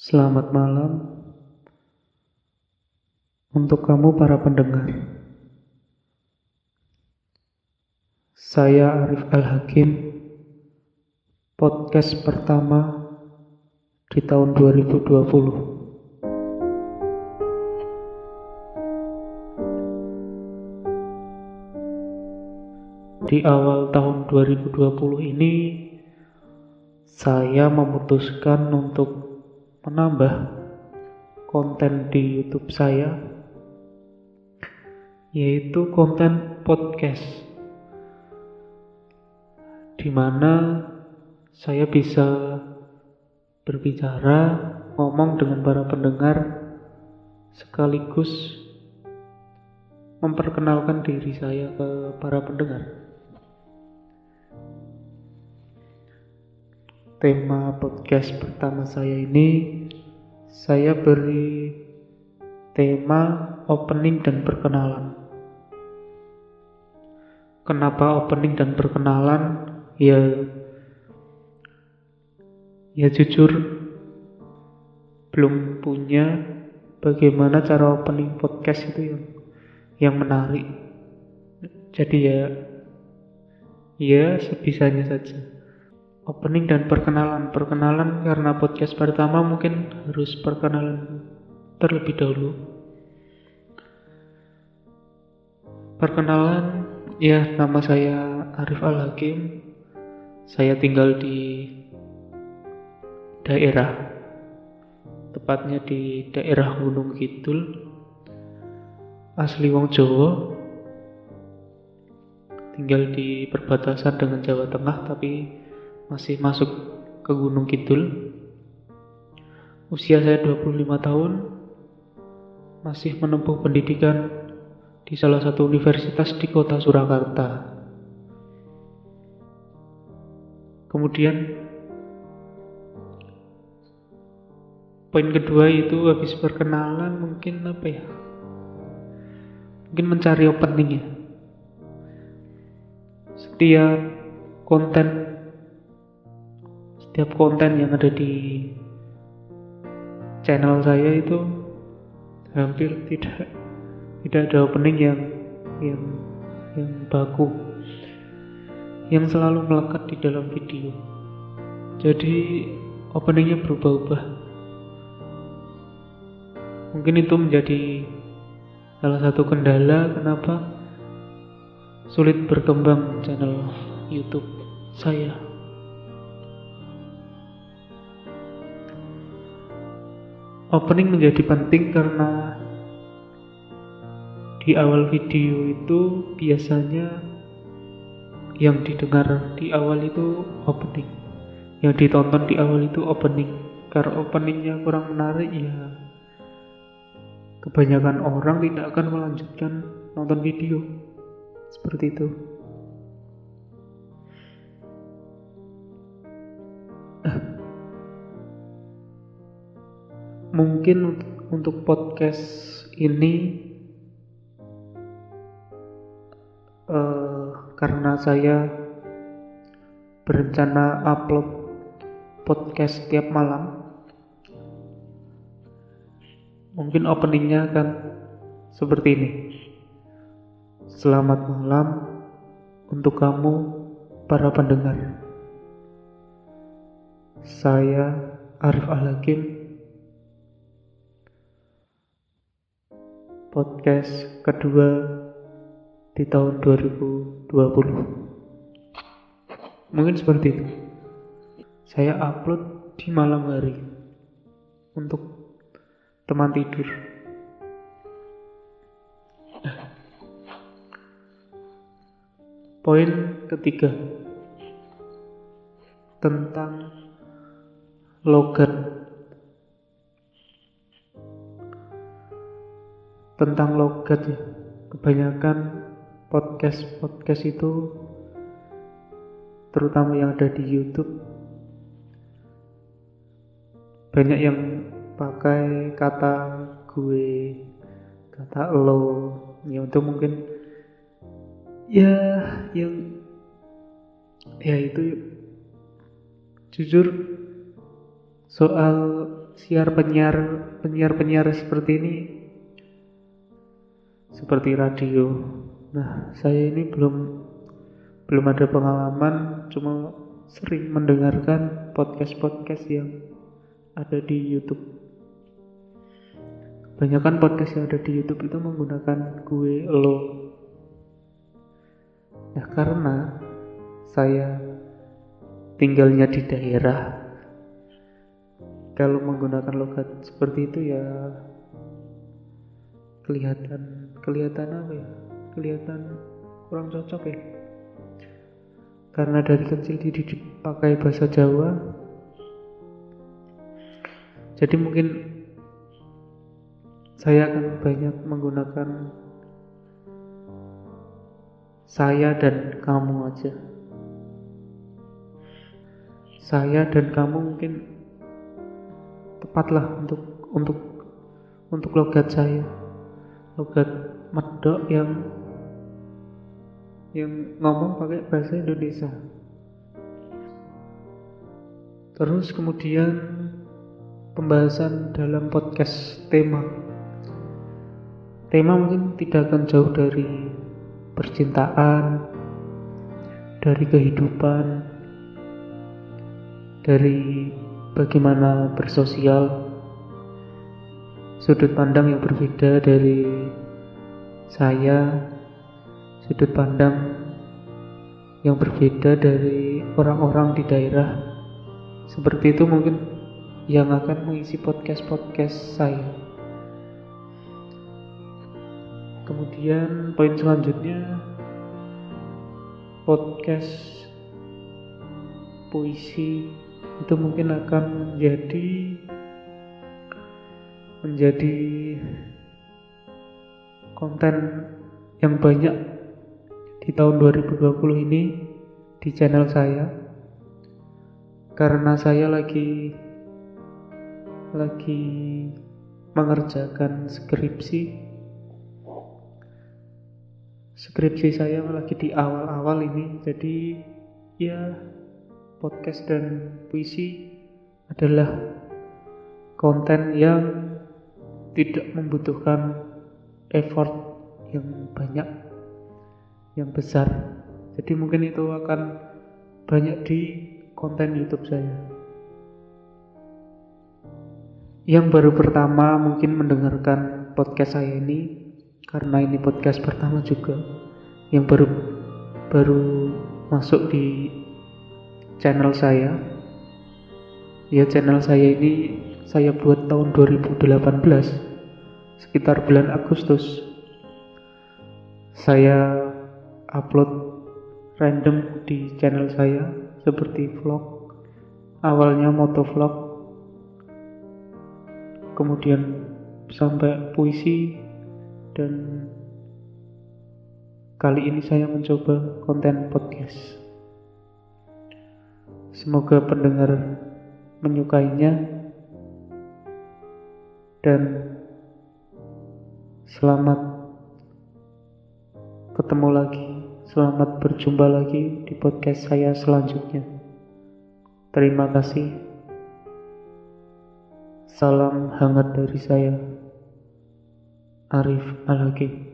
Selamat malam untuk kamu para pendengar. Saya Arif Al-Hakim, podcast pertama di tahun 2020. Di awal tahun 2020 ini, saya memutuskan untuk menambah konten di YouTube saya, yaitu konten podcast, di mana saya bisa berbicara, ngomong dengan para pendengar, sekaligus memperkenalkan diri saya ke para pendengar. Tema podcast pertama saya ini saya beri tema opening dan perkenalan. Kenapa opening dan perkenalan? Ya ya jujur belum punya bagaimana cara opening podcast itu yang yang menarik. Jadi ya ya sebisanya saja opening dan perkenalan. Perkenalan karena podcast pertama mungkin harus perkenalan terlebih dahulu. Perkenalan, ya nama saya Arif Al Hakim. Saya tinggal di daerah tepatnya di daerah Gunung Kidul. Asli wong Jawa. Tinggal di perbatasan dengan Jawa Tengah tapi masih masuk ke Gunung Kidul. Usia saya 25 tahun, masih menempuh pendidikan di salah satu universitas di kota Surakarta. Kemudian poin kedua itu habis perkenalan mungkin apa ya? Mungkin mencari opening ya. Setiap konten setiap konten yang ada di channel saya itu hampir tidak tidak ada opening yang yang yang baku yang selalu melekat di dalam video. Jadi openingnya berubah-ubah. Mungkin itu menjadi salah satu kendala kenapa sulit berkembang channel YouTube saya opening menjadi penting karena di awal video itu biasanya yang didengar di awal itu opening. Yang ditonton di awal itu opening. Karena openingnya kurang menarik ya kebanyakan orang tidak akan melanjutkan nonton video. Seperti itu mungkin untuk podcast ini uh, karena saya berencana upload podcast setiap malam. Mungkin openingnya akan seperti ini. Selamat malam untuk kamu para pendengar. Saya Arif Al-Hakim podcast kedua di tahun 2020 mungkin seperti itu. Saya upload di malam hari untuk teman tidur. Poin ketiga tentang logat tentang logat ya. Kebanyakan podcast podcast itu terutama yang ada di YouTube. Banyak yang pakai kata gue kata lo. Ya untuk mungkin ya yang ya itu jujur soal siar penyiar penyiar penyiar seperti ini seperti radio. Nah saya ini belum belum ada pengalaman cuma sering mendengarkan podcast-podcast yang ada di YouTube. Kebanyakan podcast yang ada di YouTube itu menggunakan gue lo. Nah karena saya tinggalnya di daerah kalau menggunakan logat seperti itu ya kelihatan kelihatan apa ya? Kelihatan kurang cocok ya? Karena dari kecil dididik pakai bahasa Jawa. Jadi mungkin saya akan banyak menggunakan saya dan kamu aja. Saya dan kamu mungkin tepatlah untuk untuk untuk logat saya logat medok yang yang ngomong pakai bahasa Indonesia. Terus kemudian pembahasan dalam podcast tema. Tema mungkin tidak akan jauh dari percintaan, dari kehidupan, dari bagaimana bersosial, sudut pandang yang berbeda dari saya, sudut pandang yang berbeda dari orang-orang di daerah. Seperti itu mungkin yang akan mengisi podcast-podcast saya. Kemudian poin selanjutnya podcast puisi itu mungkin akan menjadi menjadi konten yang banyak di tahun 2020 ini di channel saya. Karena saya lagi lagi mengerjakan skripsi. Skripsi saya lagi di awal-awal ini jadi ya podcast dan puisi adalah konten yang tidak membutuhkan effort yang banyak yang besar. Jadi mungkin itu akan banyak di konten YouTube saya. Yang baru pertama mungkin mendengarkan podcast saya ini karena ini podcast pertama juga yang baru baru masuk di channel saya. Ya channel saya ini saya buat tahun 2018 sekitar bulan Agustus saya upload random di channel saya seperti vlog awalnya motovlog kemudian sampai puisi dan kali ini saya mencoba konten podcast. Semoga pendengar menyukainya dan selamat ketemu lagi, selamat berjumpa lagi di podcast saya selanjutnya. Terima kasih. Salam hangat dari saya. Arif Al-Hakim